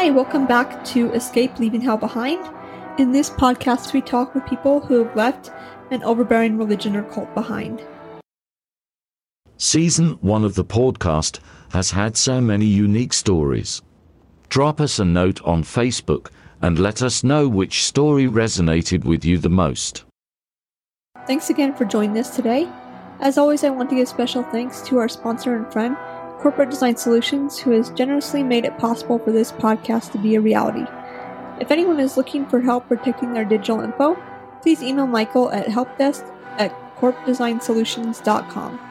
Hi, welcome back to Escape Leaving Hell Behind. In this podcast, we talk with people who have left an overbearing religion or cult behind. Season 1 of the podcast has had so many unique stories. Drop us a note on Facebook and let us know which story resonated with you the most. Thanks again for joining us today. As always, I want to give special thanks to our sponsor and friend, Corporate Design Solutions, who has generously made it possible for this podcast to be a reality. If anyone is looking for help protecting their digital info, please email Michael at helpdesk at corpdesignsolutions.com.